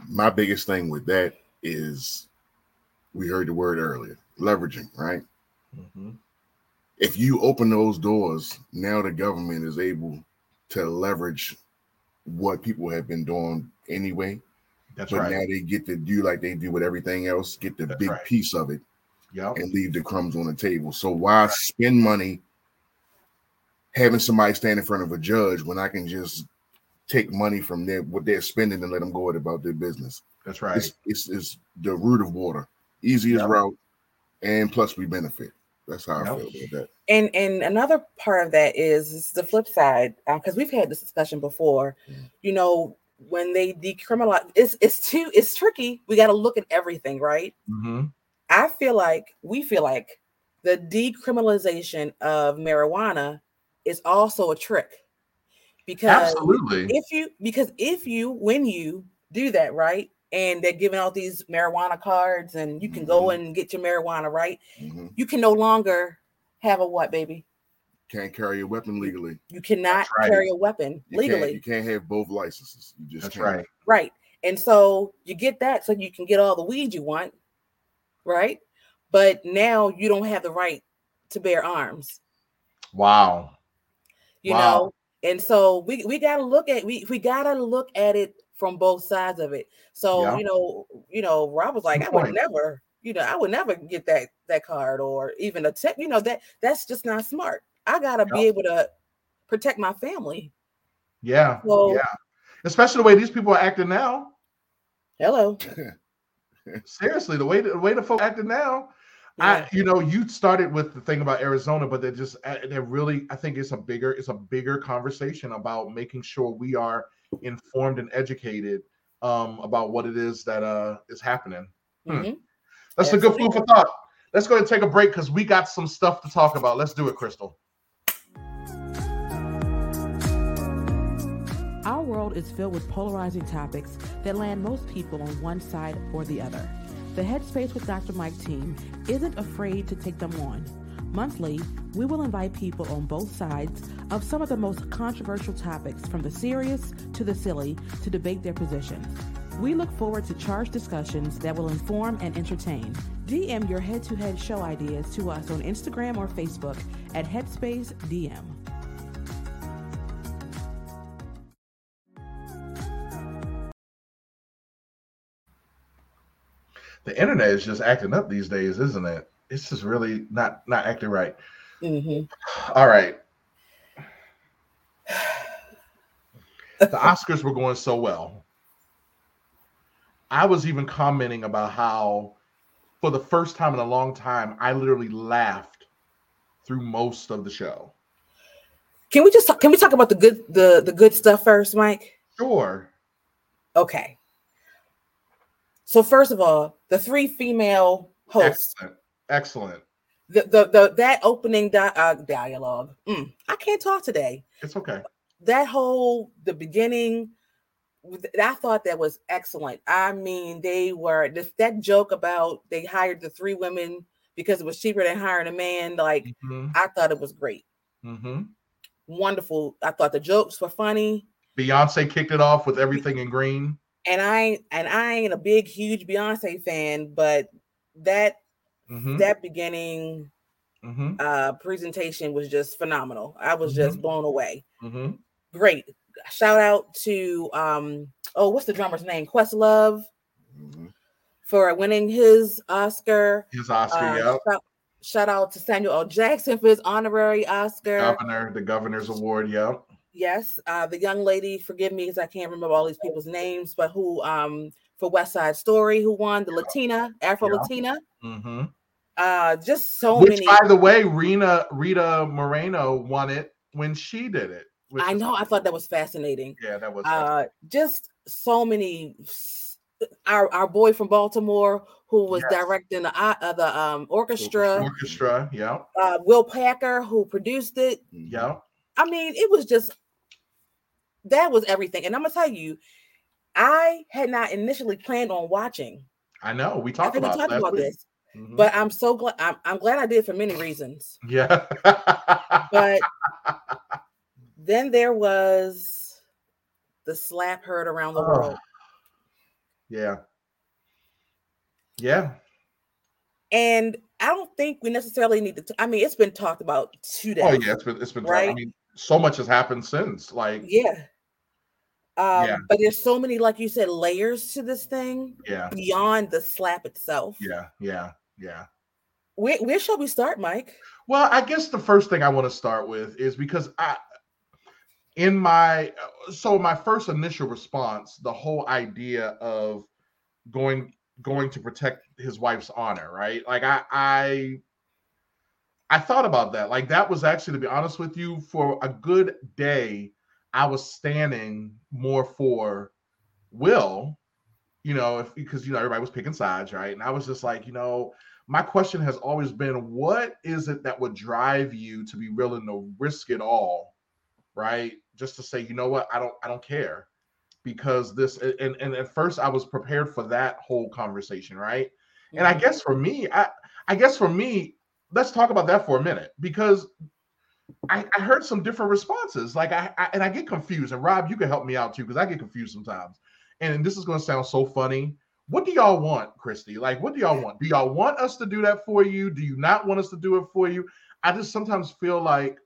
my biggest thing with that is we heard the word earlier leveraging, right? Mhm. If you open those doors, now the government is able to leverage what people have been doing anyway. That's but right. now they get to do like they do with everything else, get the That's big right. piece of it Yep. and leave the crumbs on the table. So why spend money having somebody stand in front of a judge when I can just take money from their what they're spending and let them go about their business? That's right. It's, it's it's the root of water, easiest Yep. route, and plus we benefit. That's how I Yep. feel about that. And and another part of that is, is the flip side because we've had this discussion before. Mm. You know, when they decriminalize, it's it's too it's tricky. We got to look at everything, right? hmm I feel like we feel like the decriminalization of marijuana is also a trick because Absolutely. if you because if you when you do that right and they're giving out these marijuana cards and you can go Mm-hmm. and get your marijuana right Mhm. you can no longer have a what baby Can't carry a weapon legally. you cannot That's right. carry a weapon You can't, legally you can't have both licenses. You just That's can't. right. right and so you get that so you can get all the weed you want right but now you don't have the right to bear arms Wow. you Wow. know and so we we got to look at we we got to look at it from both sides of it so Yeah. you know you know rob was like Good i would point. never you know i would never get that that card or even a tip you know that that's just not smart i gotta be able to protect my family Yeah. Well- yeah. Especially the way these people are acting now. hello Seriously, the way the way the folk acting now. Yeah. I, you know, you started with the thing about Arizona, but they're just uh, they're really. I think it's a bigger it's a bigger conversation about making sure we are informed and educated um, about what it is that uh is happening. Hmm. Mhm. That's a good food for thought. Let's go ahead and take a break because we got some stuff to talk about. Let's do it, Crystal. Our world is filled with polarizing topics that land most people on one side or the other. The Headspace with Dr. Mike team isn't afraid to take them on. Monthly, we will invite people on both sides of some of the most controversial topics, from the serious to the silly, to debate their positions. We look forward to charged discussions that will inform and entertain. DM your head to head show ideas to us on Instagram or Facebook at Headspace DM. The internet is just acting up these days, isn't it? It's just really not not acting right. Mhm. All right. The Oscars were going so well. I was even commenting about how, for the first time in a long time, I literally laughed through most of the show. can we just talk, can we talk about the good the the good stuff first mike Sure. okay so first of all the three female hosts Excellent. Excellent. the, the, the that opening di- uh, dialogue mm, i can't talk today It's okay. that whole the beginning i thought that was excellent i mean they were this that joke about they hired the three women because it was cheaper than hiring a man like hmm i thought it was great hmm wonderful i thought the jokes were funny Beyonce kicked it off with everything in green. And i and i ain't a big huge beyonce fan but that hmm that beginning hmm uh presentation was just phenomenal. I was just blown away. Hmm great. Shout out to um oh what's the drummer's name? Questlove Mhm. for winning his oscar. His Oscar, Uh, yeah. shout, shout out to samuel l. Jackson for his honorary oscar. Governor, the governor's award, yeah. Yes uh the young lady forgive me because i can't remember all these people's names but who um for west side story who won the latina afro latina Mm-hmm. uh just so Which, many by the way, Rena Rita Moreno won it when she did it. i know i thought that was fascinating Yeah, that was. uh just so many our our boy from Baltimore who was Yes. directing the uh, the um orchestra, Orchestra, yeah, uh, Will Packer who produced it. yeah. I mean, it was just that was everything. And I'm gonna tell you, I had not initially planned on watching. I know. We talked think we about, talked about this, Mhm. but I'm so glad. I'm, I'm glad I did for many reasons. yeah. But then there was the slap heard around the Oh. world, yeah. Yeah. and I don't think we necessarily need to. T- I mean, it's been talked about to death. Oh yeah, it's been it's been right? I mean, so much has happened since. Like, Yeah. Um, Yeah. But there's so many, like you said, layers to this thing yeah, beyond the slap itself. yeah, yeah, yeah. Where, where shall we start, Mike? Well, I guess the first thing I want to start with is because I, in my, so my first initial response, the whole idea of going going to protect his wife's honor, right? Like I I I thought about that. Like that was actually, to be honest with you, for a good day, I was standing more for Will, you know, if because you know everybody was picking sides, right? And I was just like, you know, my question has always been what is it that would drive you to be willing to risk it all right? Just to say you know what? I don't i don't care. Because this and, and at first i was prepared for that whole conversation right? And i guess for me i i guess for me let's talk about that for a minute. Because I, I heard some different responses like I, I and i get confused and rob you can help me out too because i get confused sometimes and this is going to sound so funny what do y'all want, Christy? Like, what do y'all want? Do y'all want us to do that for you? Do you not want us to do it for you? I just sometimes feel like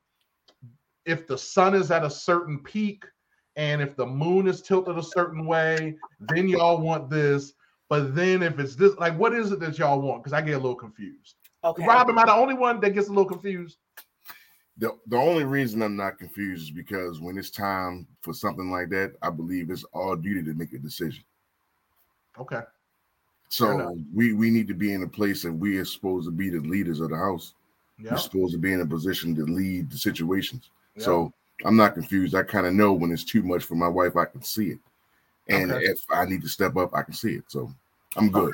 if the sun is at a certain peak and if the moon is tilted a certain way, then y'all want this. But then if it's this, like, what is it that y'all want? Because I get a little confused. Okay. Rob, am I the only one that gets a little confused? The, the only reason I'm not confused is because when it's time for something like that, I believe it's our duty to make a decision. Okay. So we we need to be in a place that we are supposed to be the leaders of the house. Yeah. We're supposed to be in a position to lead the situations. So I'm not confused. I kind of know when it's too much for my wife, I can see it. And Okay. if I need to step up, I can see it. So I'm good.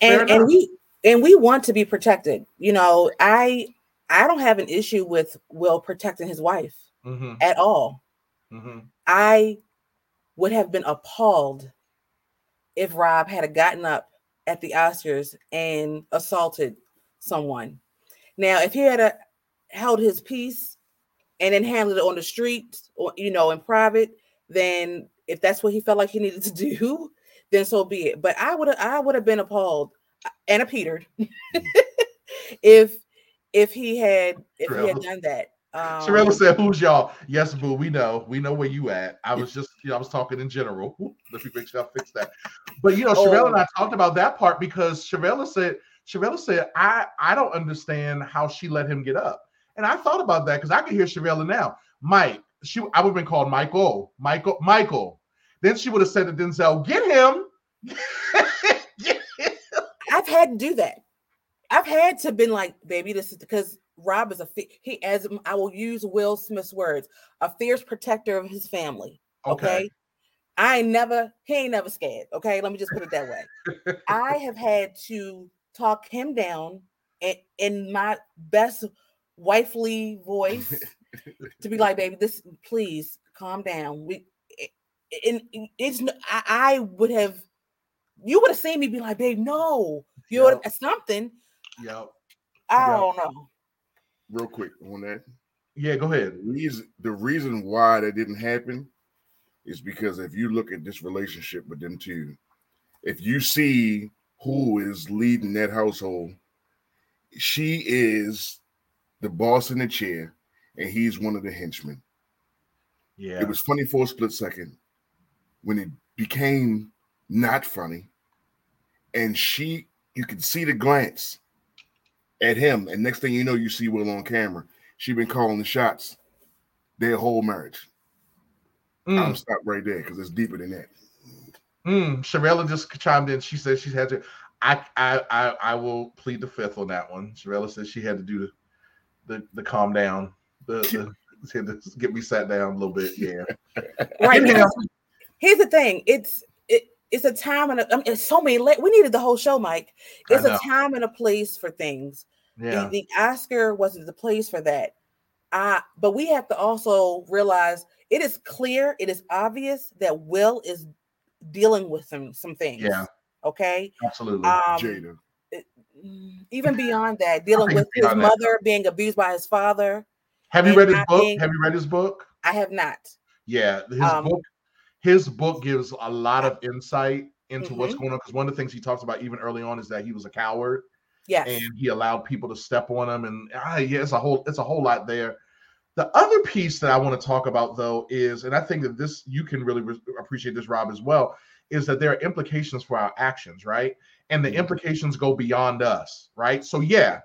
Fair and enough. and we and we want to be protected. You know, I I don't have an issue with Will protecting his wife hmm at all. hmm I would have been appalled if Rob had gotten up at the Oscars and assaulted someone. Now, if he had a, held his peace and then handled it on the street or you know in private, then if that's what he felt like he needed to do, then so be it. But I would have I would have been appalled and appeared if if he had if he had done that. Um, Sharella said, "Who's y'all?" Yes, boo. We know. We know where you at. I was just, you know, I was talking in general. Let me make sure I fix that. But you know, Sharella and I talked about that part because Sharella said, Sharella said, I, I don't understand how she let him get up. And I thought about that because I can hear Sharella now. Mike, she, I would have been called Michael, Michael, Michael. Then she would have said to Denzel, Get him. I've had to do that. I've had to been like, baby, this is because Rob is a he as I will use Will Smith's words, a fierce protector of his family. Okay. I ain't never, he ain't never scared. Okay. Let me just put it that way. I have had to talk him down in, in my best wifely voice to be like, baby, this please calm down. We and it's I would have you would have seen me be like, babe, no, you would have something. Yep. I Yep. don't know. Real quick on that. Yeah. Go ahead. The reason, the reason why that didn't happen is because if you look at this relationship with them two, if you see who is leading that household, she is the boss in the chair, and he's one of the henchmen. Yeah. It was funny for a split second when it became not funny, and she, you could see the glance at him, and next thing you know, you see Will on camera. She been calling the shots their whole marriage. Mm. I'm stop right there because it's deeper than that. Mm, Sharella just chimed in. She said she had to. I, I I I will plead the fifth on that one. Sharella said she had to do the the, the calm down, the, the to get me sat down a little bit. Yeah. Right. Yeah. because Here's the thing. It's it it's a time and a, I mean, it's so many. We needed the whole show, Mike. It's a time and a place for things. Yeah. The, the Oscar wasn't the place for that. Uh, but we have to also realize it is clear, it is obvious that Will is dealing with some some things. Yeah. Okay. Absolutely. Um, Jada. Mm, even beyond that, dealing with his mother that. being abused by his father. Have you read his book? Being, have you read his book? I have not. Yeah, his um, book. His book gives a lot of insight into mm-hmm. what's going on because one of the things he talks about even early on is that he was a coward. Yes. And he allowed people to step on him, and ah, yeah, it's a whole it's a whole lot there. The other piece that I want to talk about though is, and I think that this you can really re- appreciate this, Rob, as well, is that there are implications for our actions, right? And the mm-hmm. implications go beyond us, right? So yeah,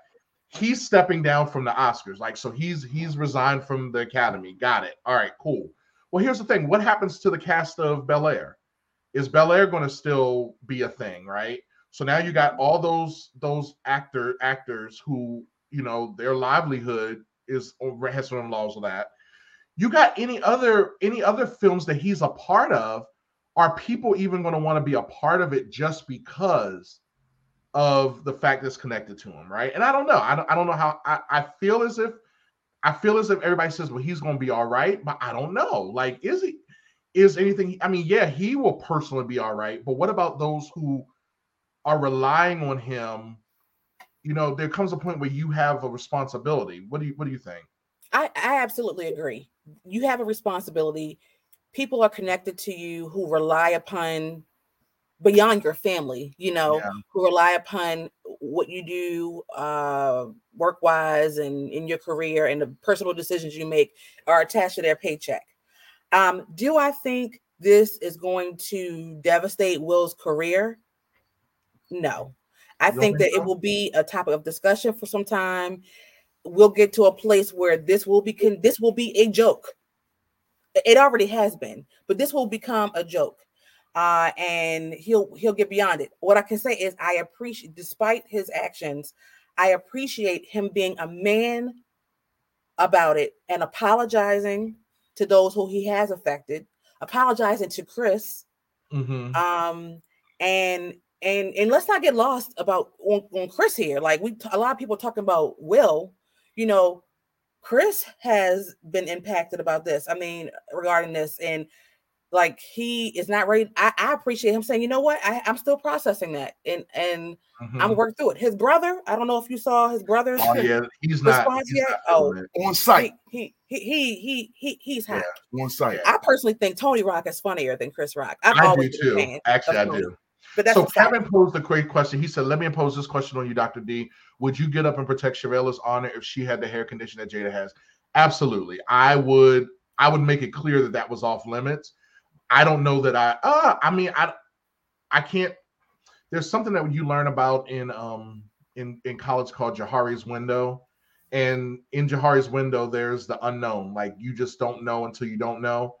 he's stepping down from the Oscars. Like, so he's he's resigned from the Academy. Got it. All right, cool. Well, here's the thing: what happens to the cast of Bel Air? Is Bel Air going to still be a thing, right? So now you got all those those actor actors who you know their livelihood is has some laws of that. You got any other any other films that he's a part of? Are people even going to want to be a part of it just because of the fact that's connected to him, right? And I don't know. I don't, I don't know how I, I feel as if I feel as if everybody says, well, he's going to be all right, but I don't know. Like, is he? Is anything? I mean, yeah, he will personally be all right, but what about those who are relying on him? You know, there comes a point where you have a responsibility. What do you What do you think? I, I absolutely agree. You have a responsibility. People are connected to you who rely upon beyond your family, you know, yeah. who rely upon what you do uh, work wise and in your career and the personal decisions you make are attached to their paycheck. Um, do I think this is going to devastate Will's career? No. I think that it will be a topic of discussion for some time. We'll get to a place where this will be this will be a joke. It already has been, but this will become a joke uh, and he'll he'll get beyond it. What I can say is I appreciate, despite his actions, I appreciate him being a man about it and apologizing to those who he has affected, apologizing to Chris, mm-hmm. um, and and and let's not get lost about on, on Chris here. Like we, a lot of people talking about Will, you know, Chris has been impacted about this. I mean, regarding this and like he is not ready. I, I appreciate him saying, you know what, I, am still processing that, and and mm-hmm. I'm working through it. His brother, I don't know if you saw his brother's oh, yeah, he's not, he's yet. Not oh, on site. He he he he, he he's hot. Yeah, on site. I personally think Tony Rock is funnier than Chris Rock. I've i do too. Actually, I do. But that's so Kevin posed a great question. He said, "Let me impose this question on you, Doctor D. Would you get up and protect Sharella's honor if she had the hair condition that Jada has?" Absolutely. I would. I would make it clear that that was off limits I don't know that I uh I mean I I can't there's something that you learn about in um in in college called Johari's window and in Johari's window there's the unknown like you just don't know until you don't know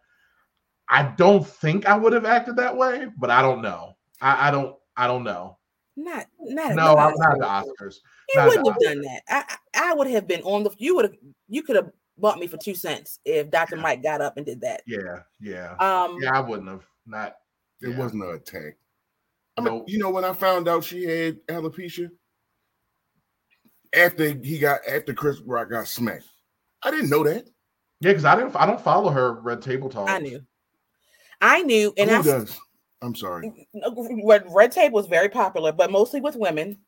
I don't think I would have acted that way but I don't know I, I don't I don't know not not no I'm not the Oscars you wouldn't have Oscars. done that I I would have been on the you would have you could have bought me for two cents if Dr. Yeah. Mike got up and did that. Yeah, yeah. Um, yeah, I wouldn't have. Not. It yeah. wasn't an attack. I mean, you know, when I found out she had alopecia after he got after Chris Rock got smacked, I didn't know that. Yeah, because I didn't. I don't follow her Red Table Talk. I knew. I knew, and Who I does. I'm sorry. Mm, mm, uh, Red, Red Table was very popular, but mostly with women.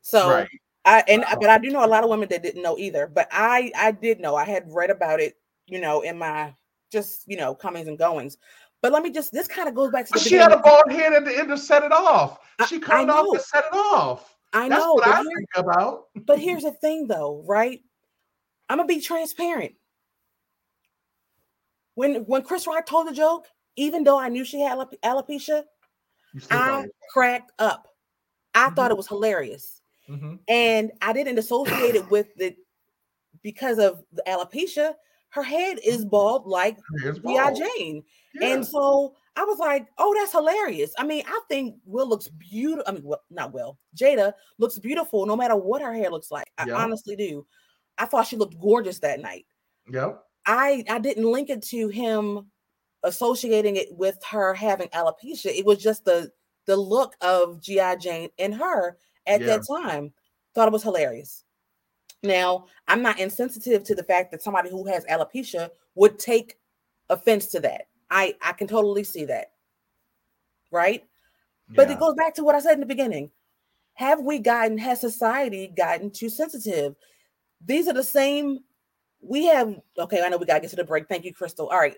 So right. I and but I do know a lot of women that didn't know either. But I I did know. I had read about it, you know, in my just you know comings and goings. But let me just this kind of goes back to she had a bald head at the end to set it off. She cut it off to set it off. I know That's know. what I here, think about. but here's the thing, though, right? I'm gonna be transparent. When when Chris Rock told the joke, even though I knew she had alopecia, I cracked up. I mm-hmm. thought it was hilarious. Mm-hmm. And I didn't associate it with the because of the alopecia. Her head is bald like G.I. Jane. Yeah. And so I was like, oh, that's hilarious. I mean, I think Will looks beautiful. I mean, well, not Will, Jada looks beautiful no matter what her hair looks like. I yep. honestly do. I thought she looked gorgeous that night. Yep. I I didn't link it to him associating it with her having alopecia. It was just the the look of GI Jane in her at Yeah. that time. Thought it was hilarious. Now, I'm not insensitive to the fact that somebody who has alopecia would take offense to that. I I can totally see that. Right? But it goes back to what I said in the beginning. Have we gotten, has society gotten too sensitive? These are the same. We have, okay, I know we gotta get to the break. Thank you, Crystal. All right.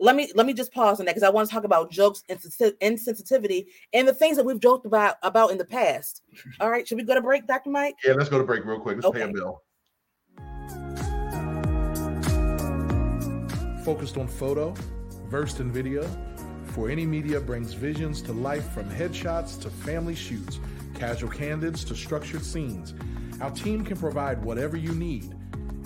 Let me let me just pause on that because I want to talk about jokes and sensi- insensitivity and the things that we've joked about about in the past. All right, should we go to break, Dr. Mike? Yeah, let's go to break real quick. Let's pay a bill. Focused on photo, versed in video, For Any Media brings visions to life from headshots to family shoots, casual candids to structured scenes. Our team can provide whatever you need.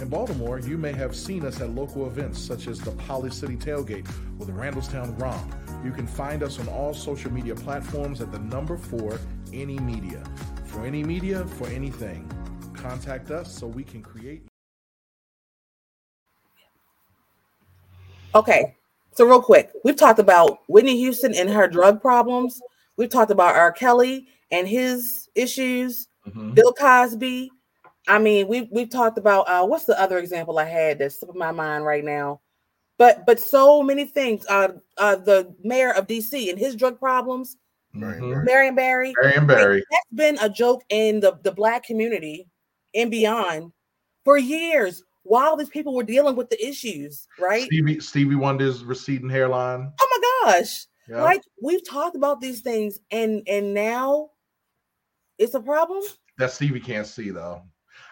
In Baltimore, you may have seen us at local events such as the Poly City Tailgate or the Randallstown Grom. You can find us on all social media platforms at the number four Any Media. For Any Media, for anything. Contact us so we can create. Okay, so real quick, we've talked about Whitney Houston and her drug problems. We've talked about R. Kelly and his issues. Mhm. Bill Cosby. I mean, we've we've talked about uh, what's the other example I had that's slipping my mind right now, but but so many things. Uh, uh, the mayor of DC and his drug problems, Marion Mhm. Barry. Marion Barry. Marion Barry. That's been a joke in the the black community and beyond for years while these people were dealing with the issues, right? Stevie Stevie Wonder's receding hairline. Oh my gosh. Yeah. Like we've talked about these things and and now it's a problem. that Stevie can't see though.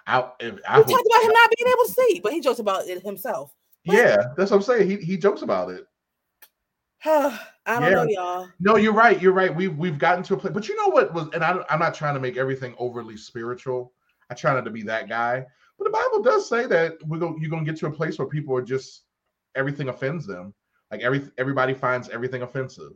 I, if, I We talked about him not being able to see, but he jokes about it himself. Yeah, that's what I'm saying. He he jokes about it. I don't Yeah. know, y'all. No, you're right. You're right. We've we've gotten to a place, but you know what was, and I, I'm not trying to make everything overly spiritual. I try not to be that guy, but the Bible does say that we're going you're gonna get to a place where people are just everything offends them. Like every everybody finds everything offensive,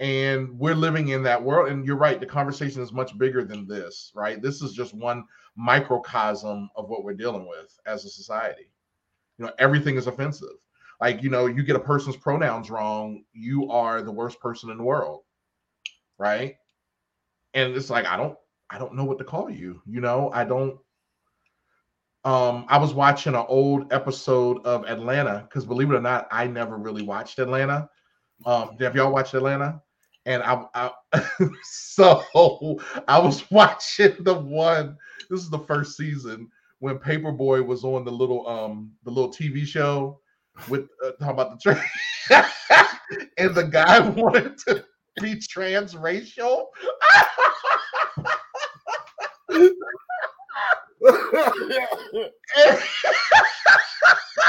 and we're living in that world. And you're right. The conversation is much bigger than this. Right. This is just one microcosm of what we're dealing with as a society. You know, everything is offensive like you know you get a person's pronouns wrong you are the worst person in the world right and it's like i don't i don't know what to call you you know i don't um i was watching an old episode of atlanta because believe it or not i never really watched atlanta um have y'all watched atlanta and I, I so i was watching the one this is the first season when Paper Boi was on the little um the little tv show with uh, talking about the train, and the guy wanted to be transracial. and,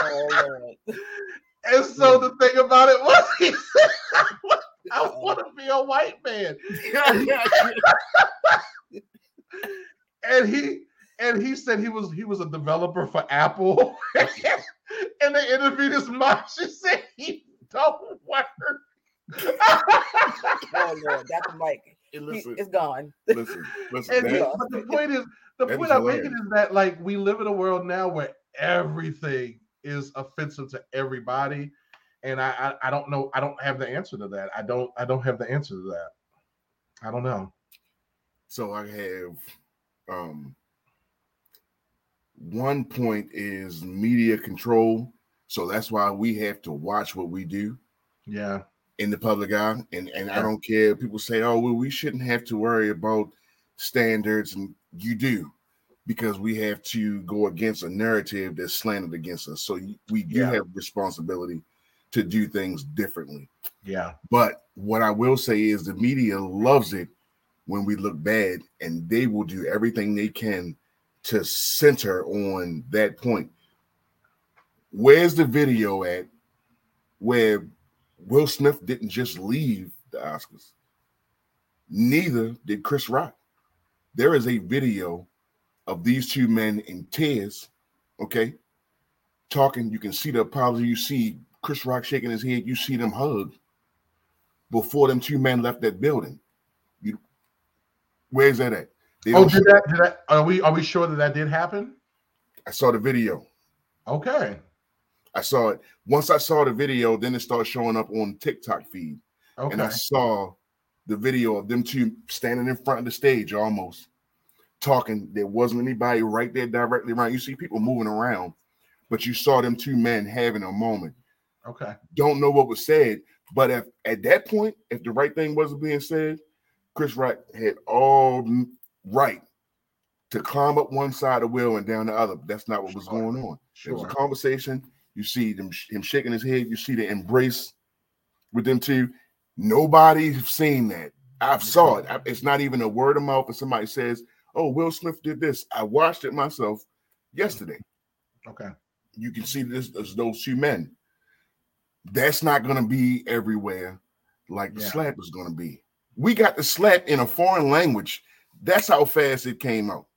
Oh and so the thing about it was, "I want to be a white man," and he and he said he was he was a developer for Apple. and they interviewed his mom. She said he don't work. Oh Lord, Dr. Mike. Hey, he- it's gone. listen, listen. And he- but the point is, the point I'm making is that like we live in a world now where everything is offensive to everybody, and I, I I don't know. I don't have the answer to that. I don't I don't have the answer to that. I don't know. so I have um one point is media control. So that's why we have to watch what we do Yeah. in the public eye. And and I don't care. People say, oh well, we shouldn't have to worry about standards, and you do because we have to go against a narrative that's slanted against us. So we do Yeah. have responsibility to do things differently. Yeah. But what I will say is the media loves it when we look bad, and they will do everything they can to center on that point. Where's the video at where Will Smith didn't just leave the Oscars? Neither did Chris Rock. There is a video of these two men in tears, okay, talking. You can see the apology. You see Chris Rock shaking his head. You see them hug before them two men left that building. You, where's that at? They Oh, did that? Did that? Are we are we sure that that did happen? I saw the video. Okay. I saw it. Once I saw the video, then it started showing up on TikTok feed. Okay. And I saw the video of them two standing in front of the stage almost talking. There wasn't anybody right there directly around. You see people moving around, but you saw them two men having a moment. Okay. Don't know what was said, but if at that point, if the right thing wasn't being said, Chris Rock had all right to climb up one side of the wheel and down the other. That's not what was Sure. going on. It was a conversation. You see them him shaking his head. You see the embrace with them two. Nobody's seen that. I've saw it. I- It's not even a word of mouth. And somebody says, "Oh, Will Smith did this." I watched it myself mm-hmm. yesterday. Okay. You can see this as those two men. That's not going to be everywhere like the Yeah. slap is going to be. We got the slap in a foreign language. That's how fast it came out.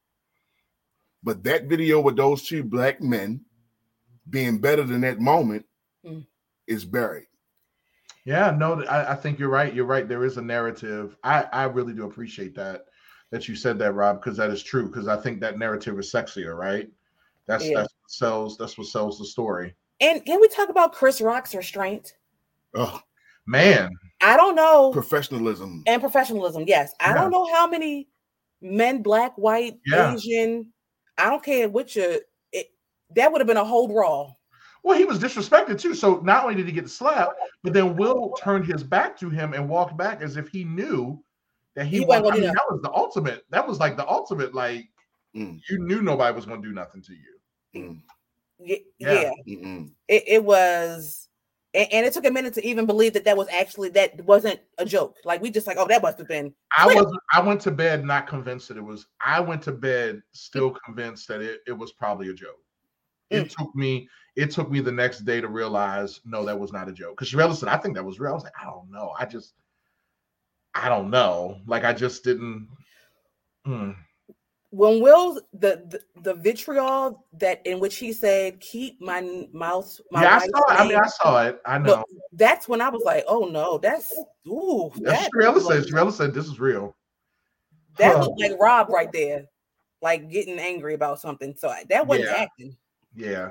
But that video with those two black men being better than that moment Mm. is buried. Yeah, no, I, I think you're right. You're right. There is a narrative. I, I really do appreciate that that you said that, Rob, because that is true. Because I think that narrative is sexier, right? That's Yeah. that's what sells. That's what sells the story. And can we talk about Chris Rock's restraint? Oh, Man, I don't know. professionalism. and professionalism. Yes, I Yeah. don't know how many men, black, white, Yeah. Asian. I don't care which. Uh, it, that would have been a whole brawl. well, he was disrespected too. So not only did he get slapped, but then Will turned his back to him and walked back as if he knew that he, He won. I mean, that was the ultimate. That was like the ultimate. Like Mm. you knew nobody was going to do nothing to you. Mm, Y- Yeah. Yeah, it, it was. And, and it took a minute to even believe that that was actually that wasn't a joke. Like we just like, oh, that must have been. I was I went to bed not convinced that it was. I went to bed still convinced that it, it was probably a joke. It took me it took me the next day to realize no, that was not a joke. Because Sherelle said, I think that was real. I was like, I don't know. I just I don't know. Like I just didn't. Hmm. When Will the, the the vitriol that in which he said, "Keep my mouth." My yeah, I saw it. I mean, I saw it. I know. That's when I was like, "Oh no, that's ooh." That's that Sherelle looked- said. Sherelle said this is real. That Huh. looked like Rob right there, like getting angry about something. So that wasn't Yeah. acting. Yeah.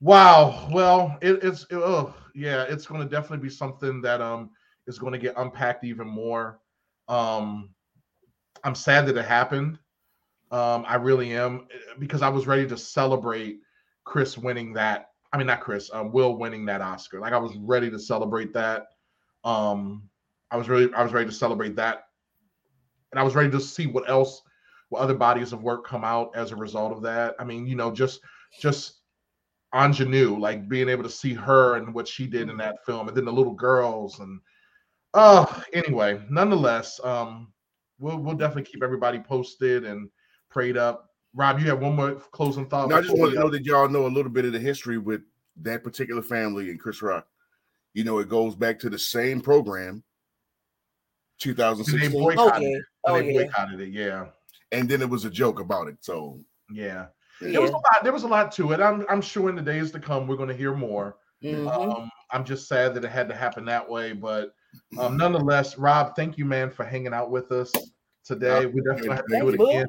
Wow. Well, it, it's it, oh yeah, it's going to definitely be something that um is going to get unpacked even more. Um, I'm sad that it happened. Um, I really am because I was ready to celebrate Chris winning that. I mean, not Chris, um, Will winning that Oscar. Like I was ready to celebrate that. Um, I was really, I was ready to celebrate that, and I was ready to see what else, what other bodies of work come out as a result of that. I mean, you know, just just ingenue, like being able to see her and what she did in that film, and then the little girls and oh, anyway, nonetheless, um, we'll we'll definitely keep everybody posted and prayed up. Rob, you have one more closing thought. Now, I just want to know that y'all know a little bit of the history with that particular family and Chris Rock. You know, it goes back to the same program, And they 2016, Oh yeah, oh And they yeah, boycotted it. Yeah, and then it was a joke about it. So, yeah. yeah. There was a lot. There was a lot to it. I'm I'm sure in the days to come we're going to hear more. Mhm. Um, I'm just sad that it had to happen that way, but um, nonetheless, Rob, thank you, man, for hanging out with us today. We definitely have to do it again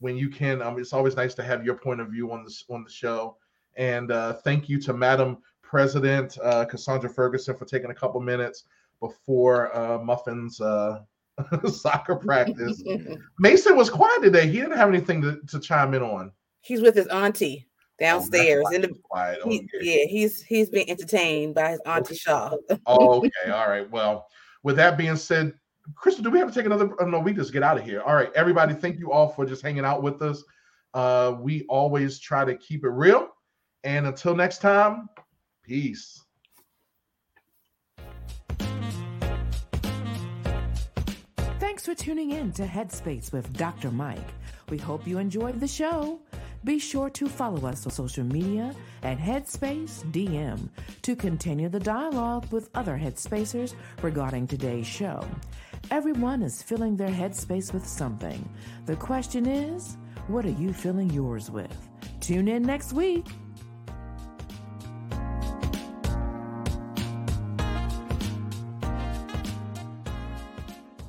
when you can. Um, it's always nice to have your point of view on this on the show. And uh, thank you to Madam President uh, Cassandra Ferguson for taking a couple minutes before uh, Muffin's uh, soccer practice. Mason was quiet today. He didn't have anything to, to chime in on. He's with his auntie downstairs why in the. quiet. He, Okay. yeah, he's he's being entertained by his auntie Shaw. Oh, okay. All right. Well, with that being said, Crystal, do we have to take another? Oh, no, we just get out of here. All right, everybody. Thank you all for just hanging out with us. Uh, we always try to keep it real. And until next time, peace. Thanks for tuning in to Headspace with Dr. Mike. We hope you enjoyed the show. Be sure to follow us on social media at Headspace DM to continue the dialogue with other Headspacers regarding today's show. Everyone is filling their headspace with something. The question is, what are you filling yours with? Tune in next week.